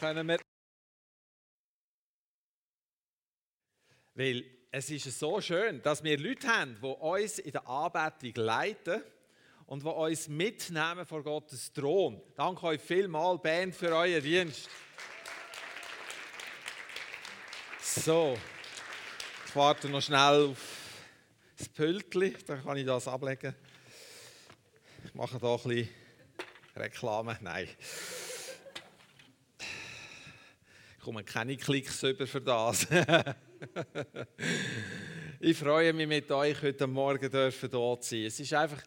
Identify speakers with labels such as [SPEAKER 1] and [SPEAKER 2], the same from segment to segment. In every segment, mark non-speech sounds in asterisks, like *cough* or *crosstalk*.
[SPEAKER 1] Können wir. Weil es ist so schön, dass wir Leute haben, die uns in der Anbetung leiten und die uns mitnehmen vor Gottes Thron. Danke euch vielmals, Band, für euren Dienst. So, ich warte noch schnell auf das Pültli, dann kann ich das ablegen. Ich mache hier ein bisschen Reklame. Nein. Komme keine Klicks über für das. *laughs* ich freue mich mit euch heute Morgen hier zu sein. Es ist einfach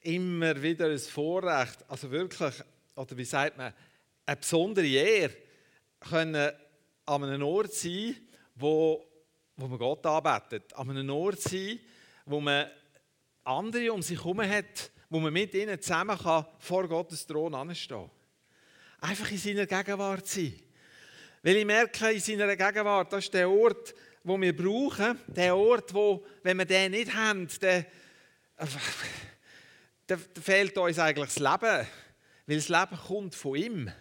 [SPEAKER 1] immer wieder ein Vorrecht, also wirklich, oder wie sagt man, eine besondere Ehre, können an einem Ort sein, wo, wo man Gott arbeitet, an einem Ort sein, wo man andere um sich herum hat, wo man mit ihnen zusammen kann vor Gottes Thron anstehen kann. Einfach in seiner Gegenwart sein. Weil ich merke, in seiner Gegenwart, das ist der Ort, wo wir brauchen, der Ort, wo, wenn wir den nicht haben, der, der, der fehlt uns eigentlich das Leben. Weil das Leben kommt von ihm.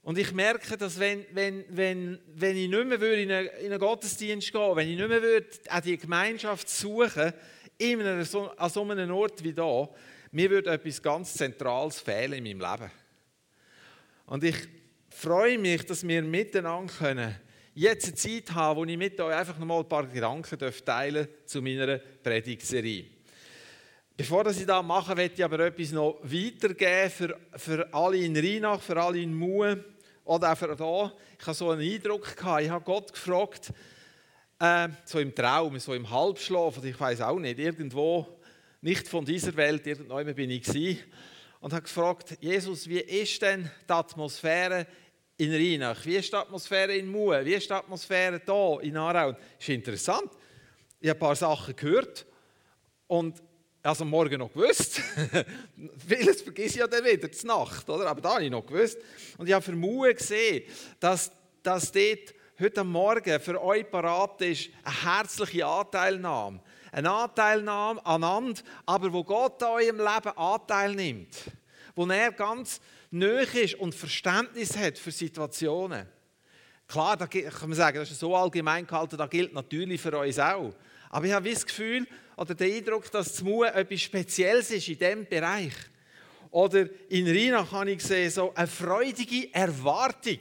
[SPEAKER 1] Und ich merke, dass wenn, wenn, wenn, wenn ich nicht mehr würde in, einen, in einen Gottesdienst gehen wenn ich nicht mehr würde, auch die Gemeinschaft suchen, einem, an so einem Ort wie da, mir würde etwas ganz Zentrales fehlen in meinem Leben. Und ich freue mich, dass wir miteinander können, jetzt eine Zeit haben, wo ich mit euch einfach noch mal ein paar Gedanken teilen zu meiner Predigtserie. Bevor ich das mache, möchte ich aber etwas noch weitergeben für, für alle in Rheinach, für alle in Mue oder auch für hier. Ich habe so einen Eindruck gehabt, ich habe Gott gefragt, äh, so im Traum, so im Halbschlaf, ich weiß auch nicht, irgendwo, nicht von dieser Welt, irgendwo bin ich gewesen, und habe gefragt, Jesus, wie ist denn die Atmosphäre in Rheinach? Wie ist die Atmosphäre in Mue? Wie ist die Atmosphäre hier in Aarau? Das ist interessant. Ich habe ein paar Sachen gehört und also morgen noch gewusst. *laughs* Vieles vergesse ich ja dann wieder, die Nacht, oder? aber da habe ich noch gewusst. Und ich habe für Mue gesehen, dass, dass dort heute Morgen für euch parat ist, eine herzliche Anteilnahme. Eine Anteilnahme aneinander, aber wo Gott an eurem Leben Anteil nimmt. Wo er ganz nöch ist und Verständnis hat für Situationen. Klar, da kann man sagen, das ist so allgemein gehalten, das gilt natürlich für uns auch. Aber ich habe das Gefühl oder den Eindruck, dass das Mu etwas Spezielles ist in diesem Bereich. Oder in Rina kann ich sehen, so eine freudige Erwartung.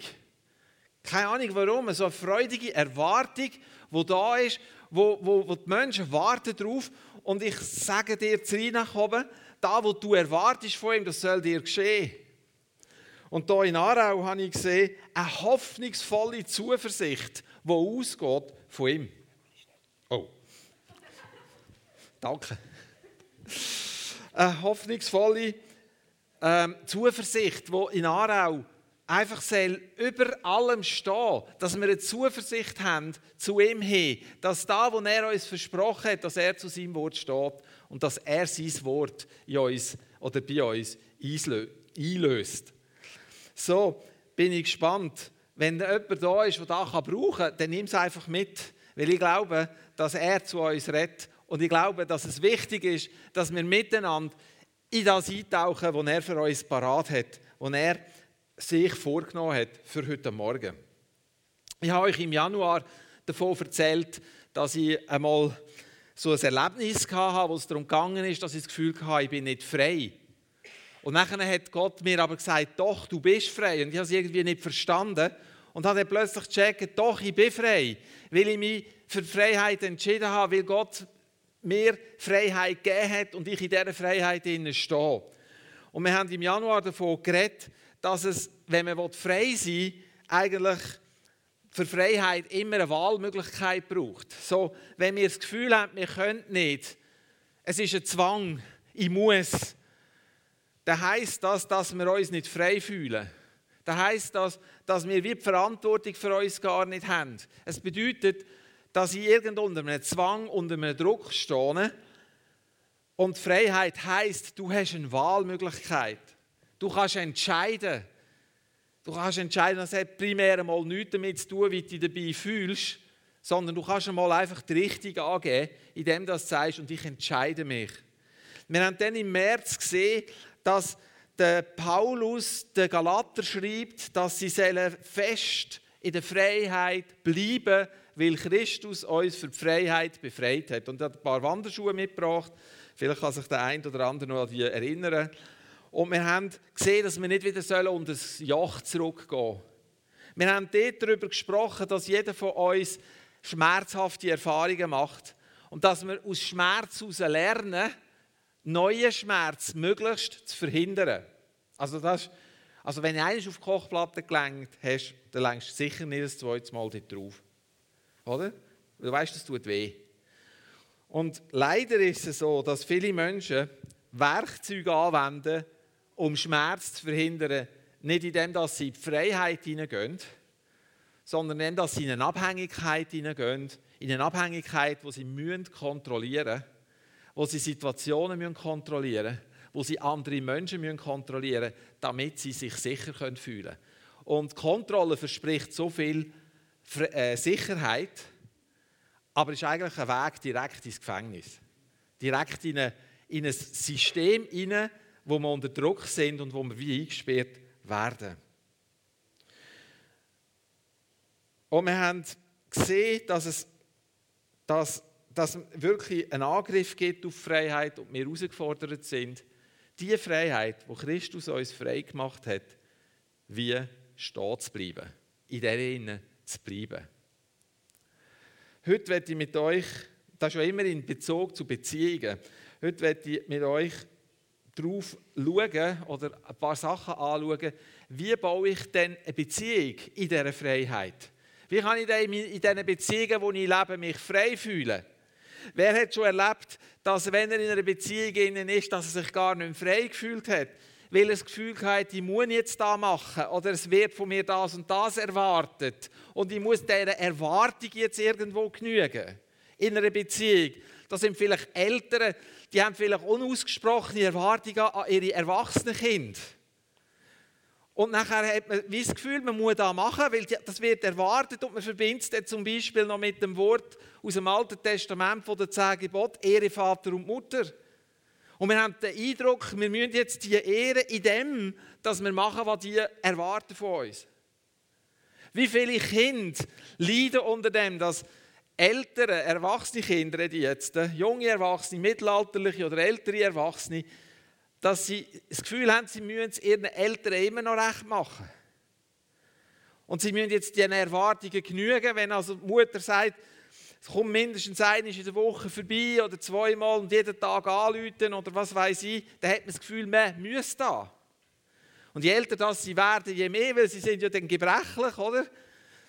[SPEAKER 1] Keine Ahnung warum, so eine freudige Erwartung, die da ist, wo, wo, wo die Menschen warten darauf. Und ich sage dir zu Rina da, wo du erwartest von ihm, das soll dir geschehen. Und hier in Aarau habe ich gesehen, eine hoffnungsvolle Zuversicht, die ausgeht von ihm. Oh. Danke. Eine hoffnungsvolle ähm, Zuversicht, die in Aarau einfach soll über allem stehen, dass wir eine Zuversicht haben zu ihm hin, dass da, wo er uns versprochen hat, dass er zu seinem Wort steht und dass er sein Wort in uns oder bei uns einlöst. So, bin ich gespannt. Wenn jemand da ist, der das brauchen kann, dann nimm es einfach mit. Weil ich glaube, dass er zu uns redet. Und ich glaube, dass es wichtig ist, dass wir miteinander in das eintauchen, was er für uns parat hat, was er sich vorgenommen hat für heute Morgen. Ich habe euch im Januar davon erzählt, dass ich einmal so ein Erlebnis hatte, wo es darum gegangen ist, dass ich das Gefühl hatte, ich bin nicht frei. Und nachher hat Gott mir aber gesagt, doch, du bist frei. Und ich habe es irgendwie nicht verstanden. Und habe dann plötzlich gecheckt, doch, ich bin frei. Weil ich mich für Freiheit entschieden habe, weil Gott mir Freiheit gegeben hat und ich in dieser Freiheit stehe. Und wir haben im Januar davon geredet, dass es, wenn man frei sein will, eigentlich für Freiheit immer eine Wahlmöglichkeit braucht. So, wenn wir das Gefühl haben, wir können nicht, es ist ein Zwang, ich muss, dann heisst das, dass wir uns nicht frei fühlen. Dann heisst das, dass wir wie die Verantwortung für uns gar nicht haben. Es bedeutet, dass ich irgendwo unter einem Zwang, unter einem Druck stehe. Und Freiheit heisst, du hast eine Wahlmöglichkeit. Du kannst entscheiden. Du kannst entscheiden, das hat primär einmal nichts damit zu tun, wie du dich dabei fühlst, sondern du kannst einmal einfach die Richtung angeben, indem du das sagst und ich entscheide mich. Wir haben dann im März gesehen, dass, der Paulus den Galater schreibt, dass sie fest in der Freiheit bleiben, weil Christus uns für die Freiheit befreit hat. Und er hat ein paar Wanderschuhe mitgebracht. Vielleicht kann sich der eine oder andere noch an die erinnern. Und wir haben gesehen, dass wir nicht wieder unter das Joch zurückgehen sollen. Wir haben dort darüber gesprochen, dass jeder von uns schmerzhafte Erfahrungen macht und dass wir aus Schmerz heraus lernen, neuen Schmerz möglichst zu verhindern. Also, das, also wenn du einmal auf die Kochplatte gelenkt hast, dann lenkst du sicher nicht das zweite Mal dort drauf. Oder? Du weißt, das tut weh. Und leider ist es so, dass viele Menschen Werkzeuge anwenden, um Schmerz zu verhindern, nicht indem dass sie in die Freiheit hineingehen, sondern indem dass sie in eine Abhängigkeit hineingehen, in eine Abhängigkeit, wo sie kontrollieren müssen, wo sie Situationen kontrollieren müssen, wo sie andere Menschen kontrollieren müssen, damit sie sich sicher fühlen können. Und Kontrolle verspricht so viel äh, Sicherheit, aber ist eigentlich ein Weg direkt ins Gefängnis. Direkt in, eine, in ein System hinein, wo wir unter Druck sind und wo wir wie eingesperrt werden. Und wir haben gesehen, dass es dass, dass wirklich einen Angriff gibt auf Freiheit und wir herausgefordert sind, die Freiheit, die Christus uns frei gemacht hat, wie stehen zu bleiben, in der Innen zu bleiben. Heute werde ich mit euch, das ist ja immer in Bezug zu Beziehungen, heute werde ich mit euch darauf schauen oder ein paar Sachen anschauen, wie baue ich denn eine Beziehung in dieser Freiheit? Wie kann ich denn in diesen Beziehungen, wo ich lebe, mich frei fühlen? Wer hat schon erlebt, dass wenn er in einer Beziehung ist, dass er sich gar nicht frei gefühlt hat? Weil er das Gefühl hat, ich muss jetzt da machen oder es wird von mir das und das erwartet und ich muss dieser Erwartung jetzt irgendwo genügen. In einer Beziehung. Das sind vielleicht Eltern, die haben vielleicht unausgesprochene Erwartungen an ihre erwachsenen Kinder. Und nachher hat man wie das Gefühl, man muss das machen, weil das wird erwartet und man verbindet es zum Beispiel noch mit dem Wort aus dem Alten Testament von den zehn Geboten, Ehre Vater und Mutter. Und wir haben den Eindruck, wir müssen jetzt die Ehre in dem, dass wir machen, was die erwarten von uns. Wie viele Kinder leiden unter dem, dass ältere, erwachsene Kinder, die jetzt, junge Erwachsene, mittelalterliche oder ältere Erwachsene, dass sie das Gefühl haben, sie müssen es ihren Eltern immer noch recht machen. Und sie müssen jetzt diesen Erwartungen genügen, wenn also die Mutter sagt, es kommt mindestens einmal in der Woche vorbei oder zweimal und jeden Tag anrufen oder was weiß ich, dann hat man das Gefühl, man muss da. Und je älter das sie werden, je mehr, weil sie sind ja dann gebrechlich, oder?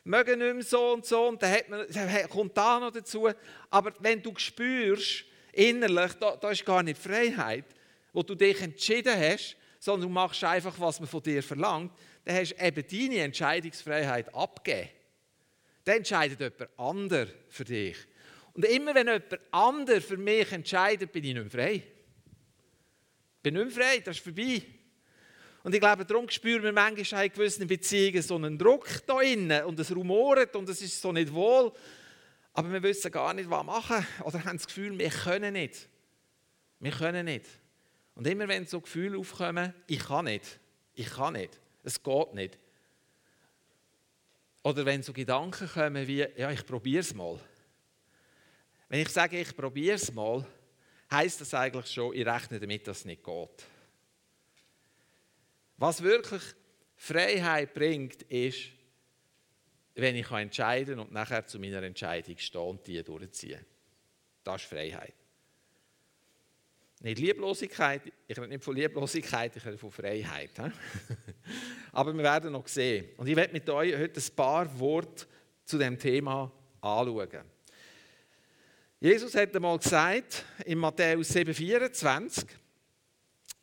[SPEAKER 1] Mögen nicht mehr so und so und dann, hat man, kommt da noch dazu. Aber wenn du spürst, innerlich, da, da ist gar nicht Freiheit, wo du dich entschieden hast, sondern du machst einfach, was man von dir verlangt, dann hast du eben deine Entscheidungsfreiheit abgegeben. Dann entscheidet jemand anderes für dich. Und immer wenn jemand anderes für mich entscheidet, bin ich nicht mehr frei. Bin nicht mehr frei, das ist vorbei. Und ich glaube, darum spüren wir manchmal in gewissen Beziehungen so einen Druck da innen und es rumort und es ist so nicht wohl. Aber wir wissen gar nicht, was machen oder haben das Gefühl, wir können nicht. Wir können nicht. Und immer wenn so Gefühle aufkommen, ich kann nicht, ich kann nicht, es geht nicht. Oder wenn so Gedanken kommen wie, ja, ich probiere es mal. Wenn ich sage, ich probiere es mal, heißt das eigentlich schon, ich rechne damit, dass es nicht geht. Was wirklich Freiheit bringt, ist, wenn ich entscheiden kann und nachher zu meiner Entscheidung stehe und die durchziehen. Das ist Freiheit. Nicht Lieblosigkeit, ich rede nicht von Lieblosigkeit, ich rede von Freiheit. *laughs* Aber wir werden noch sehen. Und ich werde mit euch heute ein paar Worte zu dem Thema anschauen. Jesus hat einmal gesagt, in Matthäus 7,24,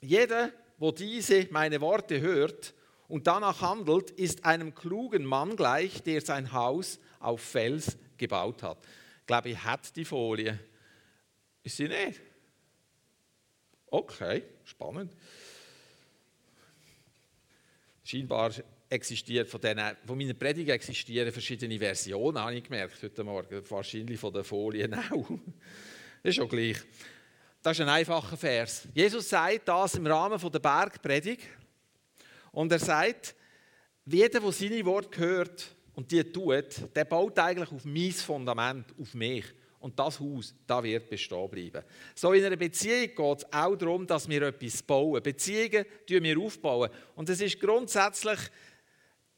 [SPEAKER 1] jeder, wo diese meine Worte hört und danach handelt, ist einem klugen Mann gleich, der sein Haus auf Fels gebaut hat. Ich glaube, ich hätte die Folie. Ist sie nicht? Okay, spannend. Scheinbar existiert von, denen, von meiner Predigt existieren verschiedene Versionen, habe ich gemerkt heute Morgen. Wahrscheinlich von den Folien auch. Das *laughs* ist schon gleich. Das ist ein einfacher Vers. Jesus sagt das im Rahmen der Bergpredigt. Und er sagt, jeder, der seine Worte hört und die tut, der baut eigentlich auf mein Fundament, auf mich. Und das Haus, da wird bestehen bleiben. So in einer Beziehung geht es auch darum, dass wir etwas bauen. Beziehungen tun wir aufbauen. Und es ist grundsätzlich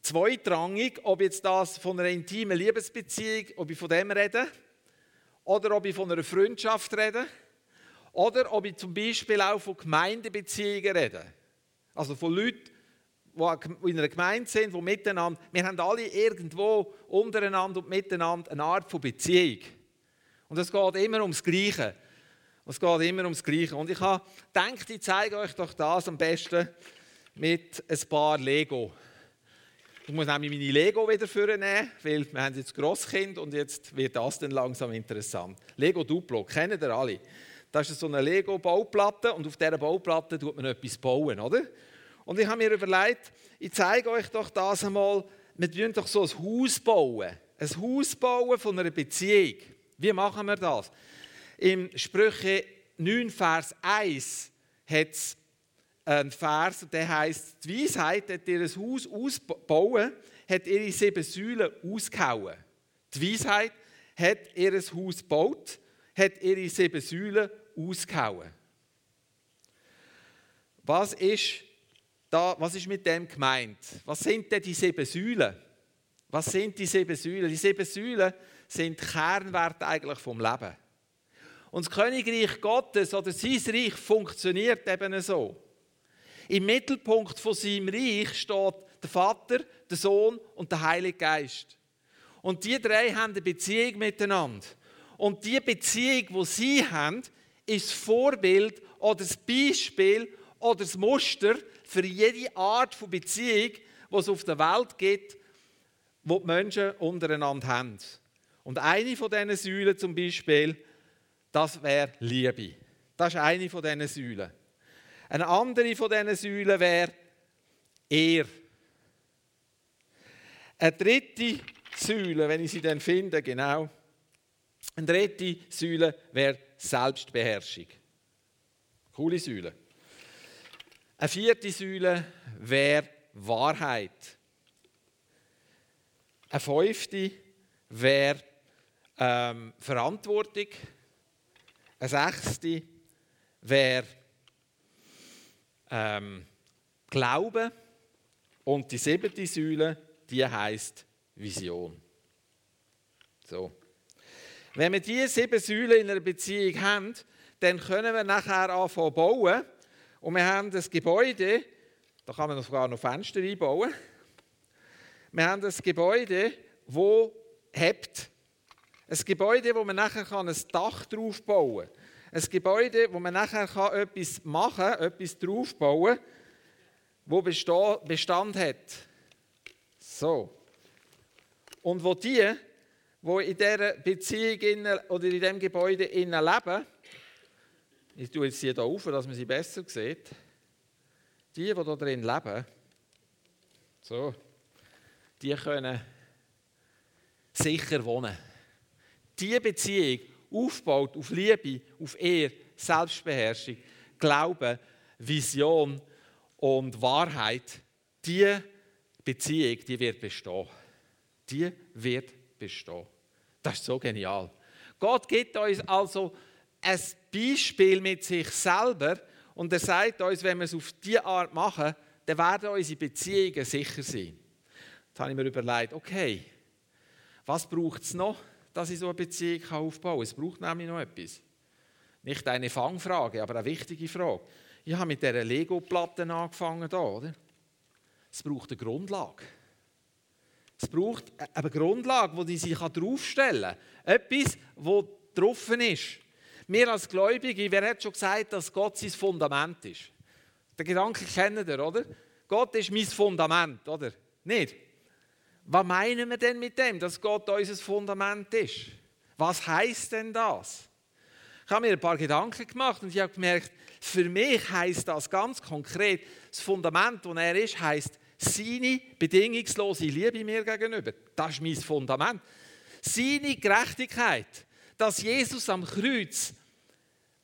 [SPEAKER 1] zweitrangig, ob jetzt das von einer intimen Liebesbeziehung, ob ich von dem rede, oder ob ich von einer Freundschaft rede, oder ob ich zum Beispiel auch von Gemeindebeziehungen rede. Also von Leuten, die in einer Gemeinde sind, die miteinander, wir haben alle irgendwo untereinander und miteinander eine Art von Beziehung. Und es geht immer ums Gleiche. Es geht immer ums Gleiche. Und ich habe gedacht, ich zeige euch doch das am besten mit ein paar Lego. Ich muss nämlich meine Lego wieder vornehmen, weil wir haben jetzt Grosskind und jetzt wird das dann langsam interessant. Lego Duplo, kennen ihr alle? Das ist so eine Lego-Bauplatte und auf dieser Bauplatte tut man etwas bauen, oder? Und ich habe mir überlegt, ich zeige euch doch das einmal, wir bauen doch so ein Haus bauen. Ein Haus bauen von einer Beziehung. Wie machen wir das? Im Sprüche 9, Vers 1 hat es ein Vers, der heißt: Die Weisheit hat ihr Haus ausbauen, hat ihre sieben Säulen ausgehauen. Die Weisheit hat ihr Haus gebaut, hat ihre sieben Säulen ausgehauen. Was ist, da, was ist mit dem gemeint? Was sind denn die sieben Säulen? Was sind die sieben Säulen? Die sieben Säulen sind Kernwerte eigentlich vom Leben. Und das Königreich Gottes oder sein Reich funktioniert eben so. Im Mittelpunkt von seinem Reich steht der Vater, der Sohn und der Heilige Geist. Und die drei haben eine Beziehung miteinander. Und die Beziehung, die sie haben, ist das Vorbild oder das Beispiel oder das Muster für jede Art von Beziehung, die es auf der Welt gibt, die die Menschen untereinander haben. Und eine von diesen Säulen zum Beispiel, das wäre Liebe. Das ist eine von diesen Säulen. Eine andere von diesen Säulen wäre Ehr. Eine dritte Säule, wenn ich sie dann finde, genau. Eine dritte Säule wäre Selbstbeherrschung. Coole Säule. Eine vierte Säule wäre Wahrheit. Eine fünfte wäre ähm, Verantwortung. Eine sechste wäre ähm, Glaube. Und die siebte Säule, die heißt Vision. So. Wenn wir diese sieben Säulen in einer Beziehung haben, dann können wir nachher anfangen bauen. Und wir haben das Gebäude, da kann man sogar noch Fenster einbauen. Wir haben das Gebäude, wo hebt. Ein Gebäude, wo man nachher ein Dach drauf bauen kann. Ein Gebäude, wo man nachher etwas machen kann, etwas draufbauen kann, wo Bestand hat. So. Und wo die, die in dieser Beziehung oder in diesem Gebäude leben, ich tue jetzt hier auf, dass man sie besser sieht, die, die da drin leben, so, die können sicher wohnen. Diese Beziehung aufbaut auf Liebe, auf Ehr, Selbstbeherrschung, Glauben, Vision und Wahrheit, die Beziehung, die wird bestehen. Die wird bestehen. Das ist so genial. Gott gibt uns also ein Beispiel mit sich selber und er sagt uns, wenn wir es auf diese Art machen, dann werden unsere Beziehungen sicher sein. Jetzt habe ich mir überlegt, okay, was braucht es noch? Dass ich so eine Beziehung aufbauen kann. Es braucht nämlich noch etwas. Nicht eine Fangfrage, aber eine wichtige Frage. Ich habe mit dieser Lego-Platte angefangen. Hier, oder? Es braucht eine Grundlage. Es braucht eine Grundlage, die sich draufstellen kann. Etwas, das drauf ist. Wir als Gläubige, wer hat schon gesagt, dass Gott sein Fundament ist? Den Gedanken kennen ihr, oder? Gott ist mein Fundament, oder? Nicht? Was meinen wir denn mit dem, dass Gott unser Fundament ist? Was heißt denn das? Ich habe mir ein paar Gedanken gemacht und ich habe gemerkt, für mich heißt das ganz konkret, das Fundament, das er ist, heißt seine bedingungslose Liebe mir gegenüber. Das ist mein Fundament. Seine Gerechtigkeit, dass Jesus am Kreuz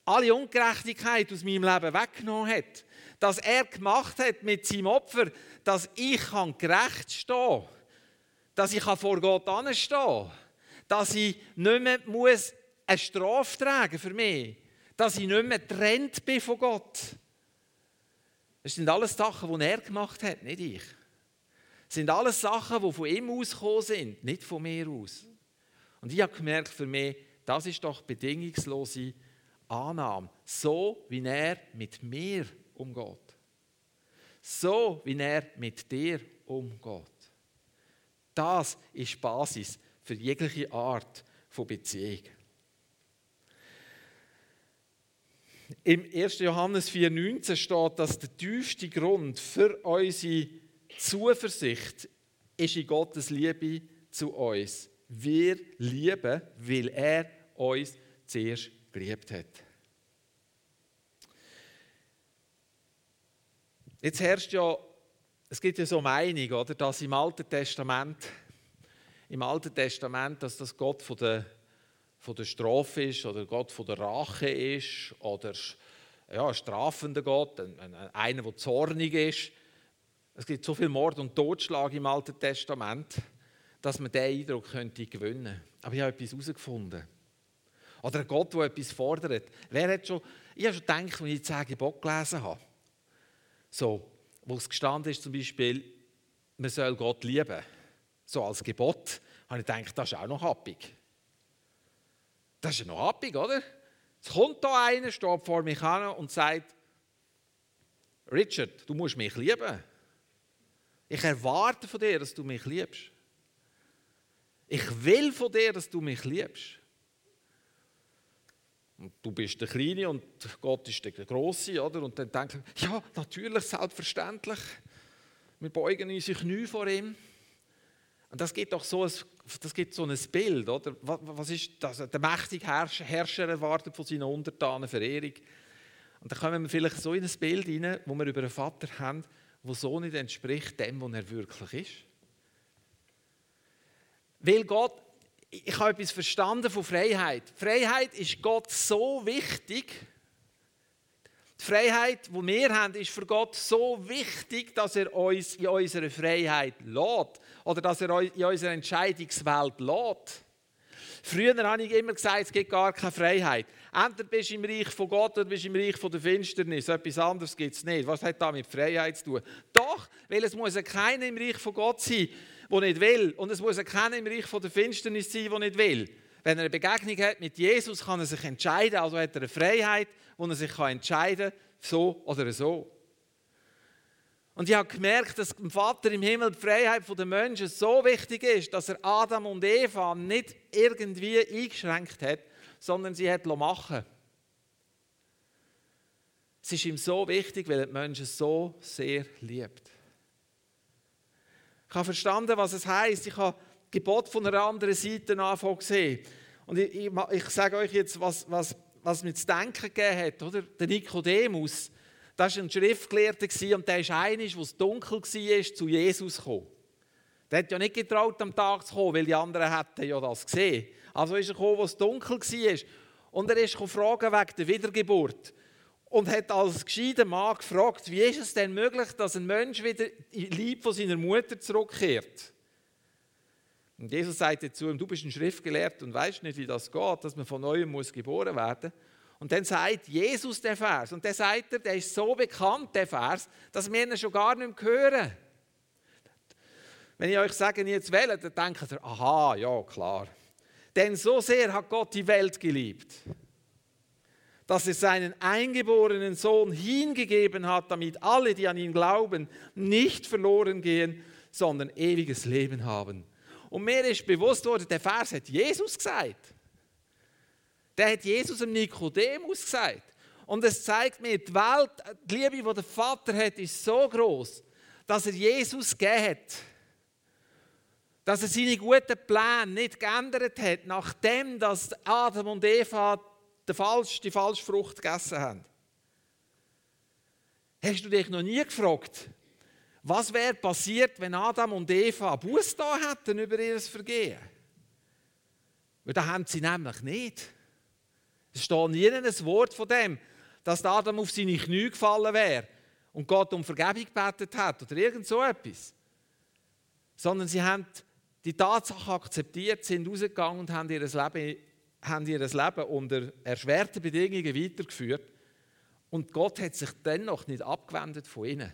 [SPEAKER 1] alle Ungerechtigkeit aus meinem Leben weggenommen hat. Dass er gemacht hat mit seinem Opfer, dass ich gerecht stehen kann. Dass ich vor Gott anstehen kann. Dass ich nicht mehr muss eine Strafe tragen für mich. Dass ich nicht mehr getrennt bin von Gott. Das sind alles Sachen, die er gemacht hat, nicht ich. Das sind alles Sachen, die von ihm ausgekommen sind, nicht von mir aus. Und ich habe gemerkt, für mich, das ist doch bedingungslose Annahme. So, wie er mit mir umgeht. So, wie er mit dir umgeht. Das ist die Basis für jegliche Art von Beziehung. Im 1. Johannes 4,19 steht, dass der tiefste Grund für unsere Zuversicht ist in Gottes Liebe zu uns. Wir lieben, weil er uns zuerst geliebt hat. Jetzt herrscht ja, es gibt ja so Meinung, oder, dass im Alten Testament, im Alten Testament, dass das Gott von der von der Strafe ist oder Gott von der Rache ist oder ja, ein strafender Gott, ein, ein, einer, der zornig ist. Es gibt so viel Mord und Totschlag im Alten Testament, dass man diesen Eindruck könnte gewinnen könnte. Aber ich habe etwas herausgefunden. Oder ein Gott, der etwas fordert. Wer hat schon, ich habe schon gedacht, als ich zehn Gebote gelesen habe, so, wo es gestanden ist, zum Beispiel, man soll Gott lieben, so als Gebot, habe ich gedacht, das ist auch noch happig. Das ist ja noch happig, oder? Es kommt da einer, steht vor mich an und sagt, Richard, du musst mich lieben. Ich erwarte von dir, dass du mich liebst. Ich will von dir, dass du mich liebst. Und du bist der Kleine und Gott ist der Große, oder? Und dann denkt er, ja, natürlich, selbstverständlich. Wir beugen unsere Knie vor ihm. Und das gibt doch so ein, das gibt so ein Bild, oder? Was ist das? Der mächtige Herrscher, Herrscher erwartet von seinen Untertanen Verehrung. Und dann kommen wir vielleicht so in ein Bild hinein, wo wir über einen Vater haben, der so nicht entspricht dem, was er wirklich ist. Weil Gott, ich habe etwas verstanden von Freiheit. Freiheit ist Gott so wichtig, die Freiheit, die wir haben, ist für Gott so wichtig, dass er uns in unserer Freiheit lädt oder dass er uns in unserer Entscheidungswelt lädt. Früher habe ich immer gesagt, es gibt gar keine Freiheit. Entweder bist du im Reich von Gott oder bist du im Reich von der Finsternis. Etwas anderes gibt es nicht. Was hat das mit Freiheit zu tun? Doch, weil es muss ja keiner im Reich von Gott sein, der nicht will. Und es muss ja keiner im Reich der Finsternis sein, der nicht will. Wenn er eine Begegnung hat mit Jesus, kann er sich entscheiden. Also hat er eine Freiheit, wo er sich entscheiden kann, so oder so. Und ich habe gemerkt, dass dem Vater im Himmel die Freiheit der Menschen so wichtig ist, dass er Adam und Eva nicht irgendwie eingeschränkt hat, sondern sie hat machen Es ist ihm so wichtig, weil er die Menschen so sehr liebt. Ich habe verstanden, was es heißt. Ich habe Gebot von einer anderen Seite gesehen. Und ich, ich, ich, sage euch jetzt, was, was, was mir zu denken gegeben hat. Oder? Der Nikodemus, das war ein Schriftgelehrter und der ist einer, wo es dunkel war, zu Jesus gekommen. Der hat ja nicht getraut, am Tag zu kommen, weil die anderen hätten ja das gesehen. Also ist er gekommen, wo es dunkel war. Und er ist fragen wegen der Wiedergeburt. Und hat als gescheiter Mann gefragt, wie ist es denn möglich, dass ein Mensch wieder in Lieb von seiner Mutter zurückkehrt? Und Jesus sagte zu ihm, du bist ein Schriftgelehrter und weißt nicht, wie das geht, dass man von neuem muss geboren werden Und dann sagt Jesus den Vers. Und der sagt er, der ist so bekannt, der Vers, dass wir ihn schon gar nicht mehr hören. Wenn ich euch sage, jetzt wählen, dann denkt ihr, aha, ja, klar. Denn so sehr hat Gott die Welt geliebt, dass er seinen eingeborenen Sohn hingegeben hat, damit alle, die an ihn glauben, nicht verloren gehen, sondern ewiges Leben haben. Und mir ist bewusst worden, der Vers hat Jesus gesagt. Der hat Jesus im Nikodemus gesagt. Und es zeigt mir, die Welt, die Liebe, die der Vater hat, ist so groß, dass er Jesus gegeben hat. Dass er seine guten Pläne nicht geändert hat, nachdem dass Adam und Eva die falsche, die falsche Frucht gegessen haben. Hast du dich noch nie gefragt, was wäre passiert, wenn Adam und Eva Buß da hätten über ihr Vergehen? Weil das haben sie nämlich nicht. Es steht nie ein Wort von dem, dass Adam auf seine Knie gefallen wäre und Gott um Vergebung gebetet hat oder irgend so etwas. Sondern sie haben die Tatsache akzeptiert, sind rausgegangen und haben ihr Leben, haben ihr Leben unter erschwerten Bedingungen weitergeführt. Und Gott hat sich dennoch nicht abgewendet von ihnen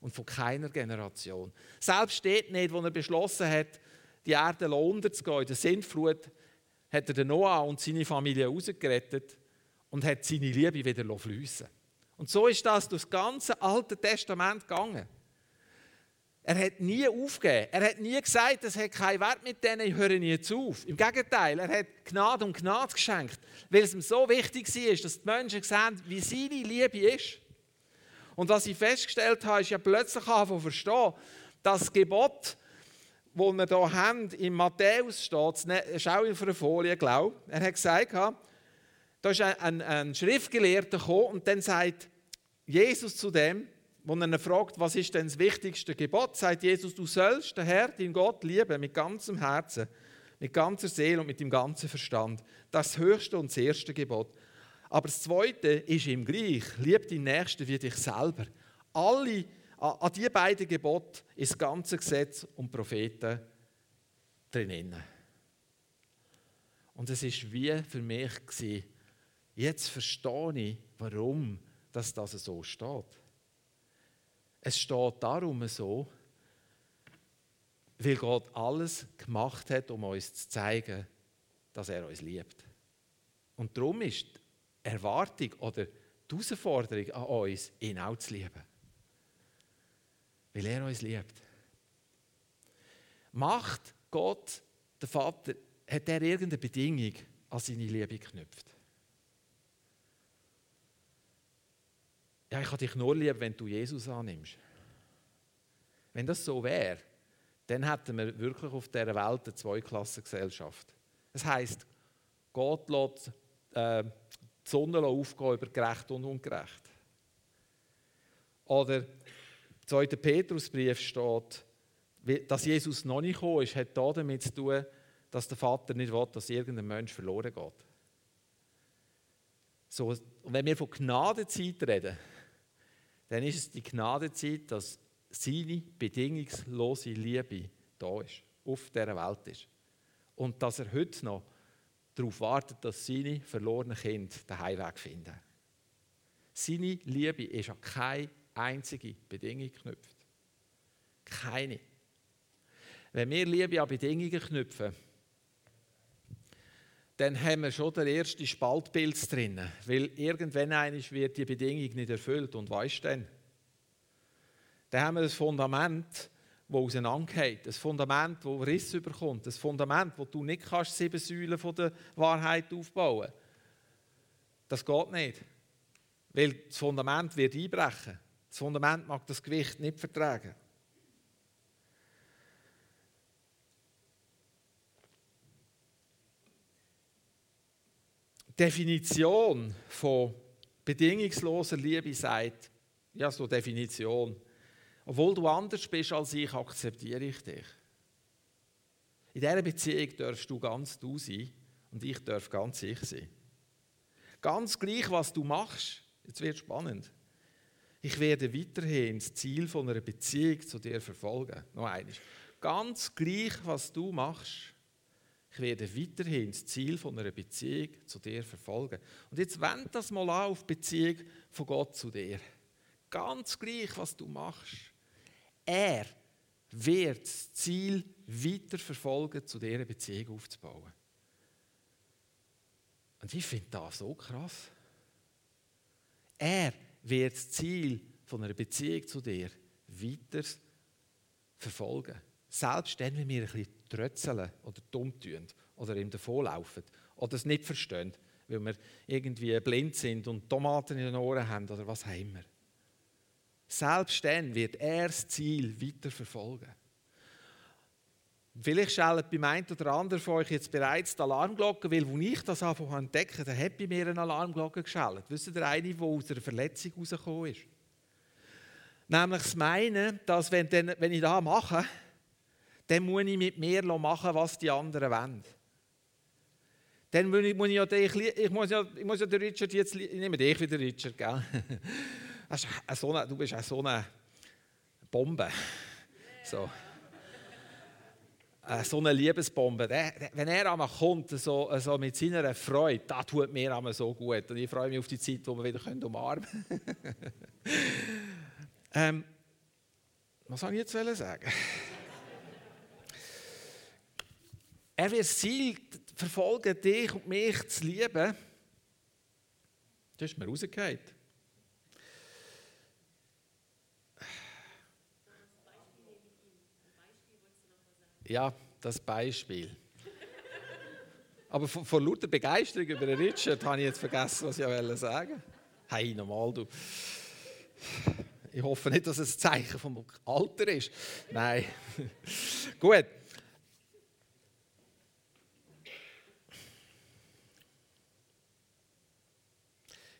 [SPEAKER 1] und von keiner Generation. Selbst steht nicht, wo er beschlossen hat, die Erde unterzugehen, in der Sintflut, hat er den Noah und seine Familie rausgerettet und hat seine Liebe wieder fließen Und so ist das durch das ganze Alte Testament gegangen. Er hat nie aufgegeben. Er hat nie gesagt, es hat keinen Wert mit denen, ich höre nie zu. Im Gegenteil, er hat Gnade und Gnade geschenkt, weil es ihm so wichtig war, dass die Menschen sehen, wie seine Liebe ist. Und was ich festgestellt habe, ist ja plötzlich zu verstehen, dass das Gebot, das wir hier haben, in Matthäus steht, schau auf einer Folie, glaube Er hat gesagt, da ist ein, ein, ein Schriftgelehrter gekommen und dann sagt Jesus zu dem, wo er fragt, was ist denn das wichtigste Gebot, sagt Jesus, du sollst den Herr, den Gott, lieben mit ganzem Herzen, mit ganzer Seele und mit dem ganzen Verstand. Das höchste und das erste Gebot. Aber das zweite ist ihm gleich. Lieb deinen Nächsten wie dich selber. Alle, an die beiden Gebote ist das ganze Gesetz und Propheten drinnen. Und es ist wie für mich gewesen, jetzt verstehe ich, warum das, das so steht. Es steht darum so, weil Gott alles gemacht hat, um uns zu zeigen, dass er uns liebt. Und darum ist die Erwartung oder die Herausforderung an uns, ihn auch zu lieben. Weil er uns liebt. Macht Gott, der Vater, hat er irgendeine Bedingung an seine Liebe geknüpft? Ja, ich habe dich nur lieb, wenn du Jesus annimmst. Wenn das so wäre, dann hätten wir wirklich auf dieser Welt eine Zweiklassengesellschaft. Das heisst, Gott lässt äh, die Sonne aufgehen über gerecht und ungerecht. Oder im 2. Petrusbrief steht, dass Jesus noch nicht gekommen ist, hat damit zu tun, dass der Vater nicht will, dass irgendein Mensch verloren geht. So, wenn wir von Gnadezeit reden, dann ist es die Gnadezeit, dass seine bedingungslose Liebe da ist, auf dieser Welt ist. Und dass er heute noch darauf wartet, dass seine verlorenen Kinder den Heimweg finden. Seine Liebe ist an keine einzige Bedingung geknüpft. Keine. Wenn wir Liebe an Bedingungen knüpfen, dann haben wir schon den ersten Spaltpilz drin. Weil irgendwann wird die Bedingung nicht erfüllt. Und weißt du denn? Dann haben wir ein Fundament, das auseinandergeht. Ein Fundament, das Riss überkommt. Ein Fundament, wo du nicht kannst sieben Säulen der Wahrheit aufbauen Das geht nicht. Weil das Fundament wird einbrechen. Das Fundament mag das Gewicht nicht vertragen. Definition von bedingungsloser Liebe sagt, ja, so Definition, obwohl du anders bist als ich, akzeptiere ich dich. In dieser Beziehung darfst du ganz du sein und ich darf ganz ich sein. Ganz gleich, was du machst, jetzt wird spannend. Ich werde weiterhin das Ziel von einer Beziehung zu dir verfolgen. Noch eines. Ganz gleich, was du machst, ich werde weiterhin das Ziel einer Beziehung zu dir verfolgen. Und jetzt wend das mal auf Beziehung von Gott zu dir. Ganz gleich, was du machst. Er wird das Ziel weiter verfolgen, zu dieser Beziehung aufzubauen. Und ich finde das so krass. Er wird das Ziel von einer Beziehung zu dir weiter verfolgen. Selbst dann, wenn wir ein bisschen trötzeln oder dumm tun oder ihm davonlaufen oder es nicht verstehen, weil wir irgendwie blind sind und Tomaten in den Ohren haben oder was haben wir. Selbst dann wird er das Ziel weiter verfolgen. Vielleicht schaltet bei einem oder anderen von euch jetzt bereits die Alarmglocke, weil als ich das anfangen zu entdecken, dann hat bei mir eine Alarmglocke geschaltet. Wisst ihr, eine, die aus einer Verletzung rausgekommen ist? Nämlich das Meinen, dass wenn, wenn ich das mache, dann muss ich mit mir machen, was die anderen wollen. dann muss ich, muss ich, ja, ich, muss ja, ich muss ja den Richard jetzt, ich nehme dich wieder Richard, gell? *laughs* Du bist auch so eine Bombe. So. So eine Liebesbombe. wenn er einmal kommt, so, so mit seiner Freude, das tut mir einmal so gut. Und ich freue mich auf die Zeit, wo wir wieder umarmen können. *laughs* ähm, was soll ich jetzt sagen? Er wird das Ziel verfolgen, dich und mich zu lieben. Das ist mir rausgefallen. Ja, das Beispiel. Aber vor, vor lauter Begeisterung über den Richard habe ich jetzt vergessen, was ich sagen wollte. Hey, normal, du. Ich hoffe nicht, dass es ein Zeichen vom Alter ist. Nein. *laughs* Gut.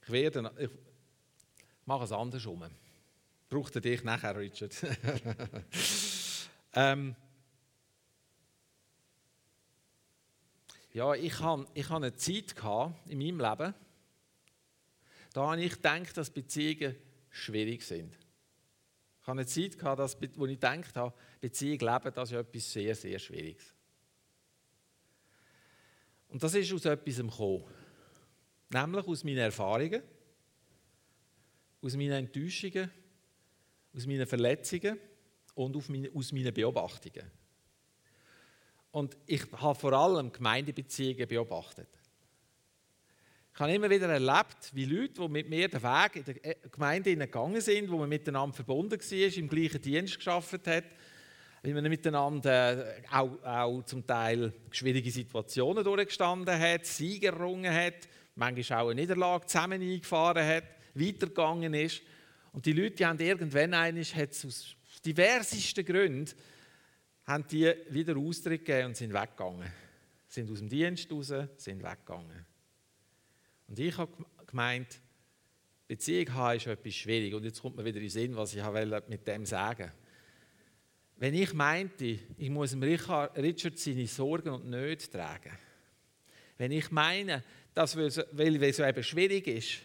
[SPEAKER 1] Ich werde, ich mache es andersrum. Braucht er dich nachher, Richard? *laughs* ähm, ja, ich hatte ich eine Zeit in meinem Leben, da habe ich gedacht, dass Beziehungen schwierig sind. Ich hatte eine Zeit, gehabt, wo ich gedacht habe, Beziehung leben, das ist etwas sehr, sehr Schwieriges. Und das ist aus etwas gekommen. Nämlich aus meinen Erfahrungen, aus meinen Enttäuschungen, aus meinen Verletzungen und aus meinen Beobachtungen. Und ich habe vor allem Gemeindebeziehungen beobachtet. Ich habe immer wieder erlebt, wie Leute, die mit mir den Weg in der Gemeinde gegangen sind, wo man miteinander verbunden war, im gleichen Dienst geschafft hat, wie man miteinander äh, auch, auch zum Teil schwierige Situationen durchgestanden hat, Siege errungen hat, manchmal auch eine Niederlage zusammen eingefahren hat, weitergegangen ist. Und die Leute die haben irgendwann eines, aus diversesten Gründen, haben die wieder Austritt gegeben und sind weggegangen. Sind aus dem Dienst raus, sind weggegangen. Und ich habe gemeint, Beziehung haben ist etwas schwierig. Und jetzt kommt mir wieder in den Sinn, was ich mit dem sagen Wenn ich meinte, ich muss Richard seine Sorgen und Nöte tragen, wenn ich meine, dass weil es eben schwierig ist,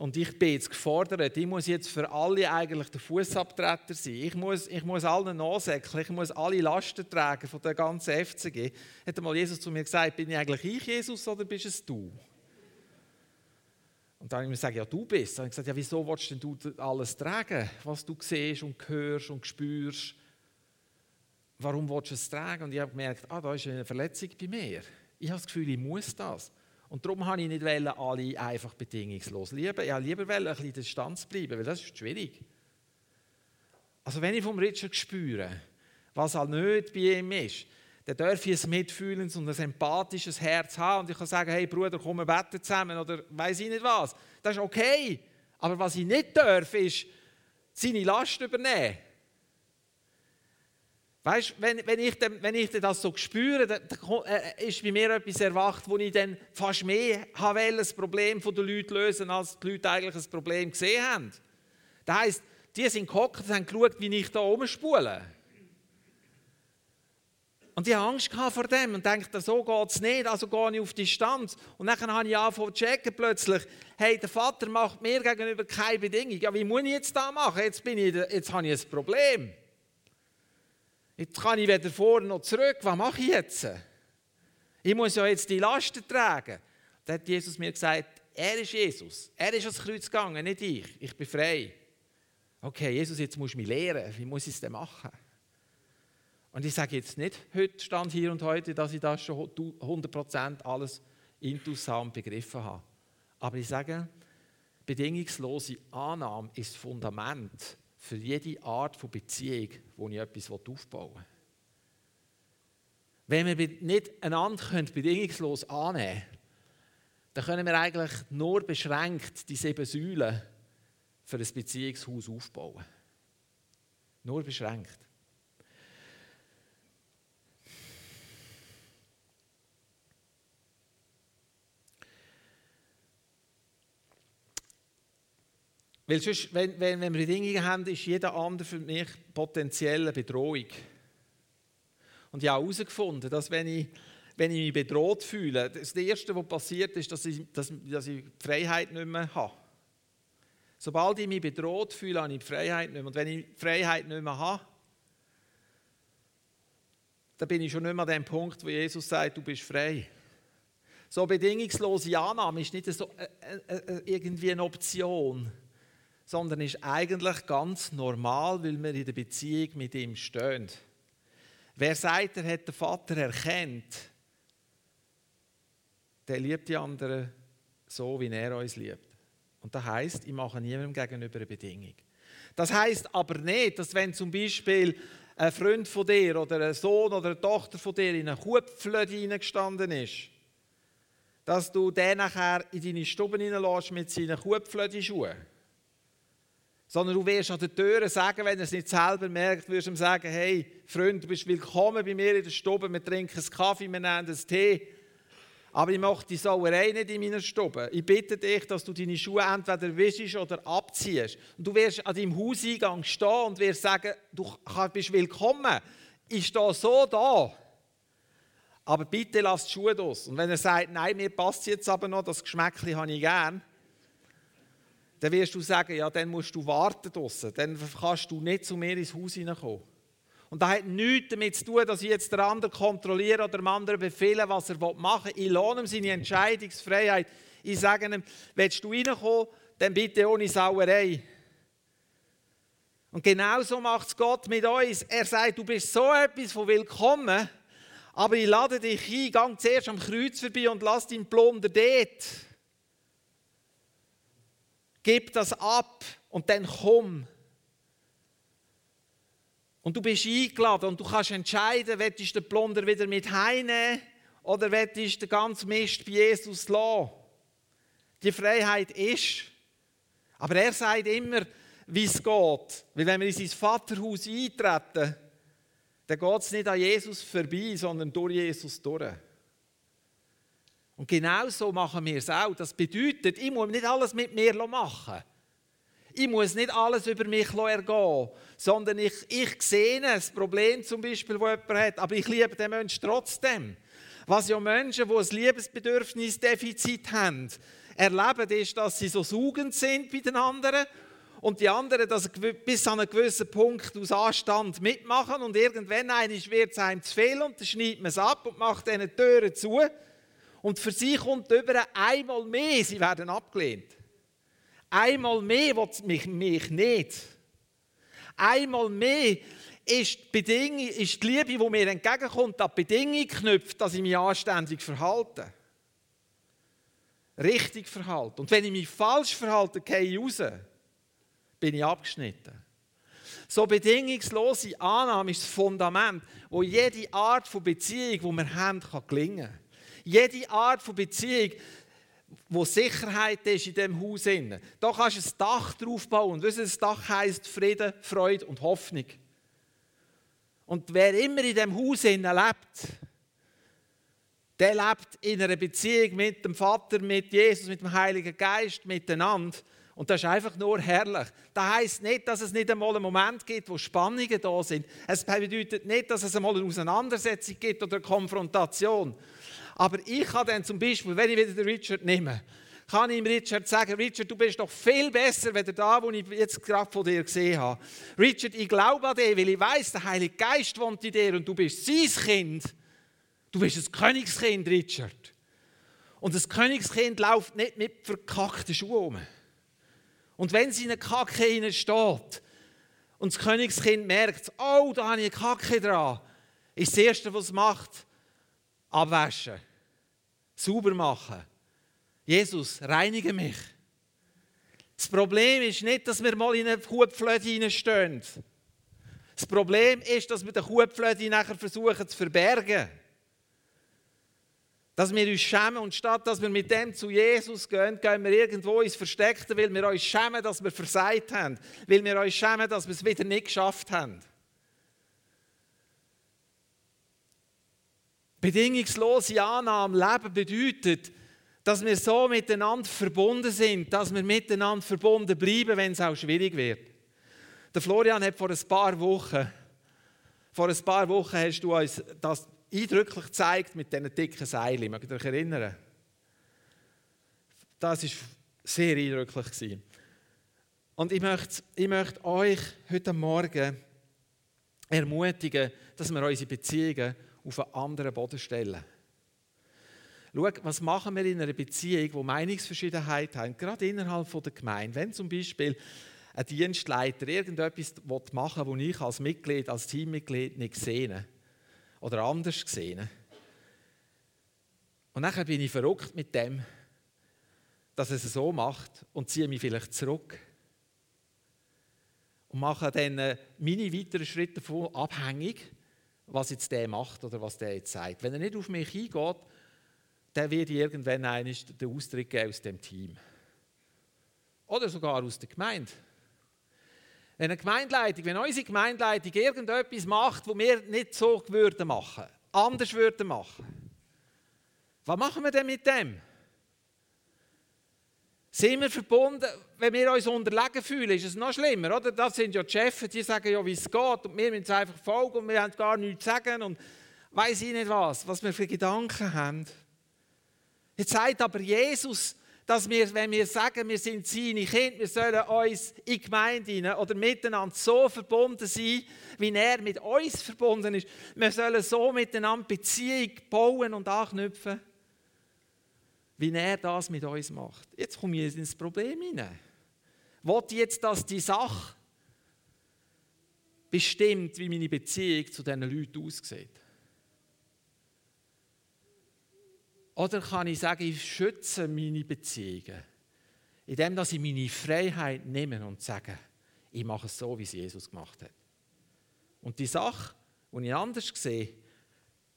[SPEAKER 1] und ich bin jetzt gefordert, ich muss jetzt für alle eigentlich der Fußabtreter sein. Ich muss, ich muss allen nachsäckeln, ich muss alle Lasten tragen von der ganzen FCG. Hat mal Jesus zu mir gesagt, bin ich eigentlich ich Jesus oder bist es du? Und dann habe ich mir gesagt, ja, du bist. Dann habe ich gesagt, ja, wieso willst denn du alles tragen, was du siehst und hörst und spürst? Warum willst du es tragen? Und ich habe gemerkt, ah, da ist eine Verletzung bei mir. Ich habe das Gefühl, ich muss das. Und darum habe ich nicht alle einfach bedingungslos lieben. Ich wollte lieber ein bisschen Distanz bleiben, weil das ist schwierig. Also wenn ich vom Richard spüre, was halt nicht bei ihm ist, dann darf ich ein mitfühlendes und ein empathisches Herz haben und ich kann sagen, hey Bruder, komm, wir beten zusammen oder weiß ich nicht was. Das ist okay. Aber was ich nicht darf, ist seine Last übernehmen. Weißt wenn, wenn, ich wenn ich das so spüre, dann, dann äh, ist bei mir etwas erwacht, wo ich dann fast mehr will, das Problem der Leute lösen, als die Leute eigentlich ein Problem gesehen haben. Das heisst, die sind gehockt und haben geschaut, wie ich da oben spule. Und ich hatte Angst vor dem und dachte, so geht es nicht, also gehe ich auf Distanz. Und dann habe ich angefangen zu checken plötzlich, hey, der Vater macht mir gegenüber keine Bedingung. Ja, wie muss ich jetzt da machen? Jetzt, bin ich, jetzt habe ich ein Problem. Jetzt kann ich weder vor noch zurück. Was mache ich jetzt? Ich muss ja jetzt die Lasten tragen. Da hat Jesus mir gesagt, er ist Jesus. Er ist ans Kreuz gegangen, nicht ich. Ich bin frei. Okay, Jesus, jetzt musst du mich lehren. Wie muss ich es denn machen? Und ich sage jetzt nicht, heute stand hier und heute, dass ich das schon 100% alles intuitiv begriffen habe. Aber ich sage, bedingungslose Annahme ist das Fundament für jede Art von Beziehung, wo ich etwas aufbauen will. Wenn wir nicht einander bedingungslos annehmen können, dann können wir eigentlich nur beschränkt die sieben Säulen für ein Beziehungshaus aufbauen. Nur beschränkt. Weil sonst, wenn, wenn, wir Dinge haben, ist jeder andere für mich potenzielle Bedrohung. Und ich habe herausgefunden, dass wenn ich, wenn ich mich bedroht fühle, das Erste, was passiert, ist, dass ich, dass, dass ich die Freiheit nicht mehr habe. Sobald ich mich bedroht fühle, habe ich die Freiheit nicht mehr. Und wenn ich die Freiheit nicht mehr habe, dann bin ich schon nicht mehr an dem Punkt, wo Jesus sagt, du bist frei. So bedingungslose Annahme ist nicht so, äh, äh, äh, irgendwie eine Option, sondern ist eigentlich ganz normal, weil wir in der Beziehung mit ihm stehen. Wer sagt, er hat den Vater erkennt, der liebt die anderen so, wie er uns liebt. Und das heißt, ich mache niemandem gegenüber eine Bedingung. Das heißt aber nicht, dass wenn zum Beispiel ein Freund von dir oder ein Sohn oder eine Tochter von dir in eine Kuhpflöde hineingestanden ist, dass du den nachher in deine Stube hineinlässt mit seinen Kuhpflöde-Schuhen. Sondern du wirst an der Tür sagen, wenn er es nicht selber merkt, wirst du ihm sagen, hey, Freund, du bist willkommen bei mir in der Stube, wir trinken einen Kaffee, wir nehmen einen Tee. Aber ich mache die Sauerei nicht in meiner Stube. Ich bitte dich, dass du deine Schuhe entweder wischst oder abziehst. Und du wirst an deinem Hauseingang stehen und wirst sagen, du bist willkommen. Ich stehe so da. Aber bitte lass die Schuhe aus. Und wenn er sagt, nein, mir passt jetzt aber noch, das Geschmäckchen habe ich gern, dann wirst du sagen, ja, dann musst du warten draussen. Dann kannst du nicht zu mir ins Haus hineinkommen. Und das hat nichts damit zu tun, dass ich jetzt den anderen kontrolliere oder dem anderen befehle, was er machen will. Ich lohne ihm seine Entscheidungsfreiheit. Ich sage ihm, willst du reinkommen, dann bitte ohne Sauerei. Und genau so macht es Gott mit uns. Er sagt, du bist so etwas von willkommen, aber ich lade dich ein, gang zuerst am Kreuz vorbei und lass deinen Plunder dort. Gib das ab und dann komm. Und du bist eingeladen und du kannst entscheiden, willst du den Plunder wieder mit heimnehmen oder willst du den ganzen Mist bei Jesus lassen. Die Freiheit ist. Aber er sagt immer, wie es geht. Weil wenn wir in sein Vaterhaus eintreten, dann geht es nicht an Jesus vorbei, sondern durch Jesus durch. Und genau so machen wir es auch. Das bedeutet, ich muss nicht alles mit mir machen. Ich muss nicht alles über mich ergehen, sondern ich, ich sehe das Problem zum Beispiel, das jemand hat, aber ich liebe den Menschen trotzdem. Was ja Menschen, die ein Liebesbedürfnisdefizit haben, erleben, ist, dass sie so saugend sind bei den anderen und die anderen dass bis an einen gewissen Punkt aus Anstand mitmachen und irgendwann wird es einem zu viel und dann schneidet man es ab und macht ihnen Türen zu und für sie kommt über einmal mehr, sie werden abgelehnt. Einmal mehr will mich, mich nicht. Einmal mehr ist die, Bedingung, ist die Liebe, die mir entgegenkommt, an die Bedingung knüpft, dass ich mich anständig verhalte. Richtig verhalte. Und wenn ich mich falsch verhalte, gehe ich raus. Bin ich abgeschnitten. So bedingungslose Annahme ist das Fundament, wo jede Art von Beziehung, die wir haben, kann gelingen. Jede Art von Beziehung wo Sicherheit ist in dem Haus. Da kannst du ein Dach drauf bauen. Und das Dach heisst Frieden, Freude und Hoffnung. Und wer immer in dem Haus lebt, der lebt in einer Beziehung mit dem Vater, mit Jesus, mit dem Heiligen Geist, miteinander. Und das ist einfach nur herrlich. Das heisst nicht, dass es nicht einmal einen Moment gibt, wo Spannungen da sind. Es bedeutet nicht, dass es einmal eine Auseinandersetzung gibt oder eine Konfrontation. Aber ich kann dann zum Beispiel, wenn ich wieder den Richard nehme, kann ich ihm Richard sagen, Richard, du bist doch viel besser, als da, wo ich jetzt gerade von dir gesehen habe. Richard, ich glaube an dich, weil ich weiß, der Heilige Geist wohnt in dir und du bist sein Kind. Du bist ein Königskind, Richard. Und das Königskind läuft nicht mit verkackten Schuhen um. Und wenn sie in eine Kacke steht und das Königskind merkt, oh, da habe ich eine Kacke dran, ist das Erste, was es macht, abwaschen sauber machen. Jesus, reinige mich. Das Problem ist nicht, dass wir mal in eine Kuhpflöde hineinstehen. Das Problem ist, dass wir den Kuhpflöde nachher versuchen zu verbergen. Dass wir uns schämen und statt dass wir mit dem zu Jesus gehen, gehen wir irgendwo ins Versteckte, weil wir uns schämen, dass wir versagt haben. Weil wir uns schämen, dass wir es wieder nicht geschafft haben. Bedingungslose Annahme Leben bedeutet, dass wir so miteinander verbunden sind, dass wir miteinander verbunden bleiben, wenn es auch schwierig wird. Der Florian hat vor ein paar Wochen, vor ein paar Wochen hast du uns das eindrücklich gezeigt mit diesen dicken Seilen. Mögt ihr euch erinnern? Das war sehr eindrücklich. Und ich möchte, ich möchte euch heute Morgen ermutigen, dass wir unsere Beziehungen auf einen anderen Boden stellen. Schau, was machen wir in einer Beziehung, wo Meinungsverschiedenheit haben, gerade innerhalb der Gemeinde. Wenn zum Beispiel ein Dienstleiter irgendetwas machen will, was ich als Mitglied, als Teammitglied nicht sehe oder anders sehe. Und dann bin ich verrückt mit dem, dass er es so macht und ziehe mich vielleicht zurück und mache dann äh, meine weiteren Schritte davon abhängig, was jetzt der macht oder was der jetzt sagt. Wenn er nicht auf mich eingeht, dann wird irgendwann den Austritt geben aus dem Team. Oder sogar aus der Gemeinde. Wenn eine Gemeindeleitung, wenn unsere Gemeindeleitung irgendetwas macht, was wir nicht so würden machen, anders würden machen, was machen wir denn mit dem? Sind wir verbunden, wenn wir uns unterlegen fühlen, ist es noch schlimmer, oder? Das sind ja die Chefs, die sagen ja, wie es geht und wir müssen einfach folgen und wir haben gar nichts zu sagen und weiß ich nicht was, was wir für Gedanken haben. Jetzt sagt aber Jesus, dass wir, wenn wir sagen, wir sind seine Kinder, wir sollen uns in Gemeinde oder miteinander so verbunden sein, wie er mit uns verbunden ist. Wir sollen so miteinander Beziehung bauen und anknüpfen wie er das mit uns macht. Jetzt komme ich ins Problem hinein. Wollt jetzt, dass die Sache bestimmt, wie meine Beziehung zu diesen Leuten aussieht? Oder kann ich sagen, ich schütze meine Beziehungen, indem dass ich meine Freiheit nehme und sage, ich mache es so, wie es Jesus gemacht hat. Und die Sache, die ich anders sehe,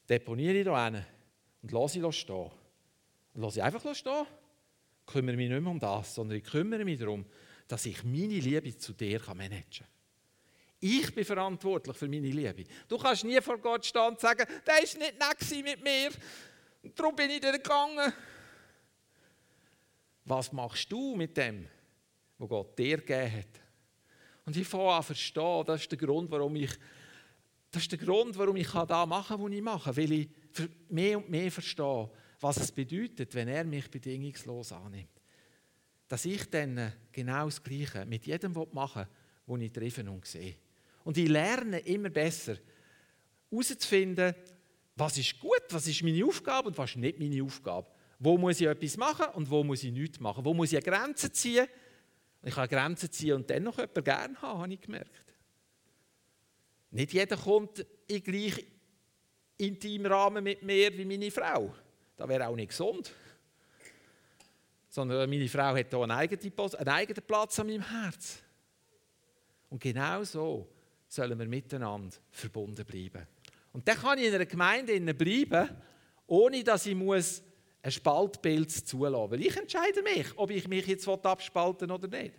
[SPEAKER 1] deponiere ich hier hin und lasse sie stehen. Lasse ich einfach stehen. Kümmere mich nicht mehr um das, sondern ich kümmere mich darum, dass ich meine Liebe zu dir managen kann. Ich bin verantwortlich für meine Liebe. Du kannst nie vor Gott stehen und sagen, der war nicht nett mit mir, darum bin ich da gegangen. Was machst du mit dem, was Gott dir gegeben hat? Und ich fange an verstehen, das ist der Grund, warum ich, das ist der Grund, warum ich da machen kann, was ich mache, weil ich mehr und mehr verstehe, was es bedeutet, wenn er mich bedingungslos annimmt. Dass ich dann genau das Gleiche mit jedem machen will, den ich treffe und sehe. Und ich lerne immer besser herauszufinden, was ist gut, was ist meine Aufgabe und was ist nicht meine Aufgabe. Wo muss ich etwas machen und wo muss ich nichts machen. Wo muss ich eine Grenze ziehen. Ich kann eine Grenze ziehen und dann noch jemanden gerne haben, habe ich gemerkt. Nicht jeder kommt in gleich intimen Rahmen mit mir wie meine Frau. Das wäre auch nicht gesund. Sondern meine Frau hat hier einen eigenen, einen eigenen Platz an meinem Herz. Und genau so sollen wir miteinander verbunden bleiben. Und dann kann ich in einer Gemeinde bleiben, ohne dass ich muss ein Spaltbild zulassen muss. Weil ich entscheide mich, ob ich mich jetzt abspalten will oder nicht.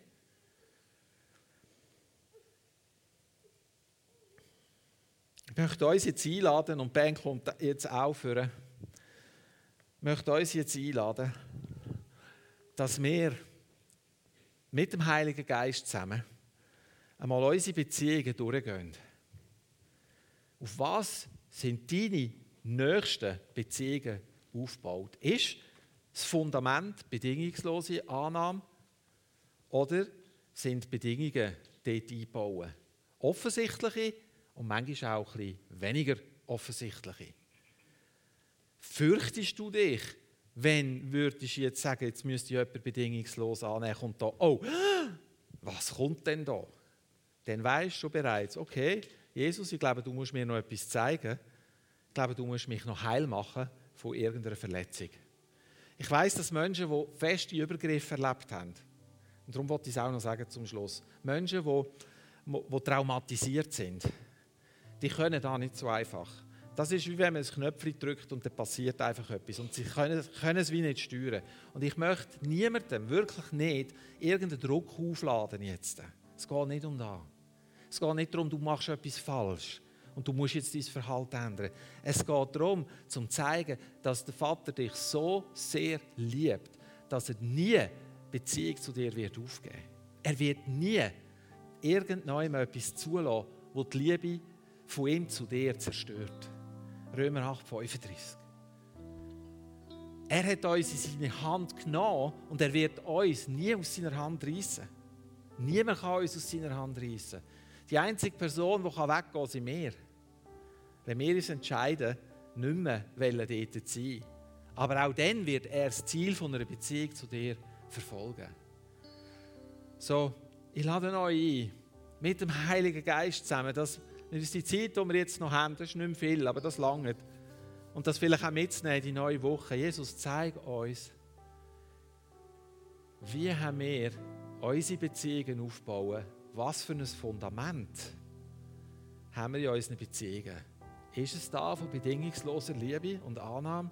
[SPEAKER 1] Ich möchte uns jetzt einladen und Ben kommt jetzt aufhören möchte uns jetzt einladen, dass wir mit dem Heiligen Geist zusammen einmal unsere Beziehungen durchgehen. Auf was sind deine nächsten Beziehungen aufgebaut? Ist das Fundament bedingungslose Annahme oder sind Bedingungen dort eingebaut? Offensichtliche und manchmal auch ein bisschen weniger offensichtliche. Fürchtest du dich, wenn würdest du jetzt sagen, jetzt müsste jemand bedingungslos annehmen, kommt da, oh, was kommt denn da? Dann weißt du bereits, okay, Jesus, ich glaube, du musst mir noch etwas zeigen. Ich glaube, du musst mich noch heil machen von irgendeiner Verletzung. Ich weiß, dass Menschen, die feste Übergriffe erlebt haben, und darum wollte ich es auch noch sagen zum Schluss, Menschen, die, die traumatisiert sind, die können da nicht so einfach. Das ist wie wenn man ein Knöpfchen drückt und dann passiert einfach etwas. Und sie können, können es wie nicht steuern. Und ich möchte niemandem, wirklich nicht, irgendeinen Druck aufladen jetzt. Es geht nicht um das. Es geht nicht darum, du machst etwas falsch und du musst jetzt dein Verhalten ändern. Es geht darum, zu zeigen, dass der Vater dich so sehr liebt, dass er nie Beziehung zu dir wird aufgeben. Er wird nie irgendjemandem etwas zulassen, wo die Liebe von ihm zu dir zerstört. Römer 8, 35. Er hat uns in seine Hand genommen und er wird uns nie aus seiner Hand reißen. Niemand kann uns aus seiner Hand reißen. Die einzige Person, die weggehen kann, sind wir. Wenn wir uns entscheiden, nicht mehr dort zu sein. Aber auch dann wird er das Ziel einer Beziehung zu dir verfolgen. So, ich lade euch ein, mit dem Heiligen Geist zusammen, dass uns die Zeit, die wir jetzt noch haben, das ist nicht mehr viel, aber das lange, und das vielleicht auch mitzunehmen, die neue Woche. Jesus, zeig uns, wie haben wir unsere Beziehungen aufbauen, was für ein Fundament haben wir in unseren Beziehungen. Ist es da von bedingungsloser Liebe und Annahme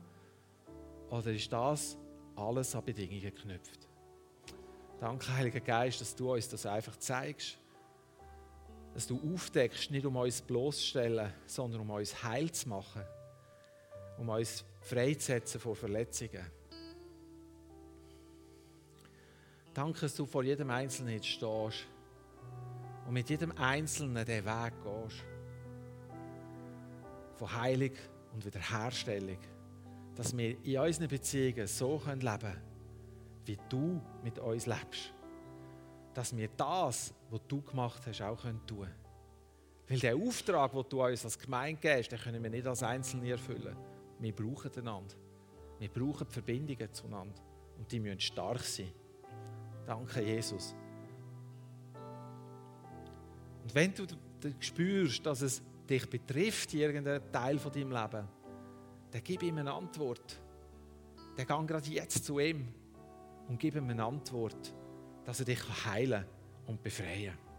[SPEAKER 1] oder ist das alles an Bedingungen geknüpft? Danke, Heiliger Geist, dass du uns das einfach zeigst. Dass du aufdeckst, nicht um uns bloßzustellen, sondern um uns heil zu machen. Um uns freizusetzen vor Verletzungen. Danke, dass du vor jedem Einzelnen stehst und mit jedem Einzelnen den Weg gehst. Von Heilung und Wiederherstellung. Dass wir in unseren Beziehungen so leben können, wie du mit uns lebst. Dass wir das, was du gemacht hast, auch tun können. Weil der Auftrag, den du uns als Gemeinde gibst, den können wir nicht als Einzelne erfüllen. Wir brauchen einander. Wir brauchen die Verbindungen zueinander. Und die müssen stark sein. Danke, Jesus. Und wenn du spürst, dass es dich betrifft, irgendein Teil von deinem Leben, dann gib ihm eine Antwort. Dann geh gerade jetzt zu ihm und gib ihm eine Antwort, dass er dich heilen und befreien kann.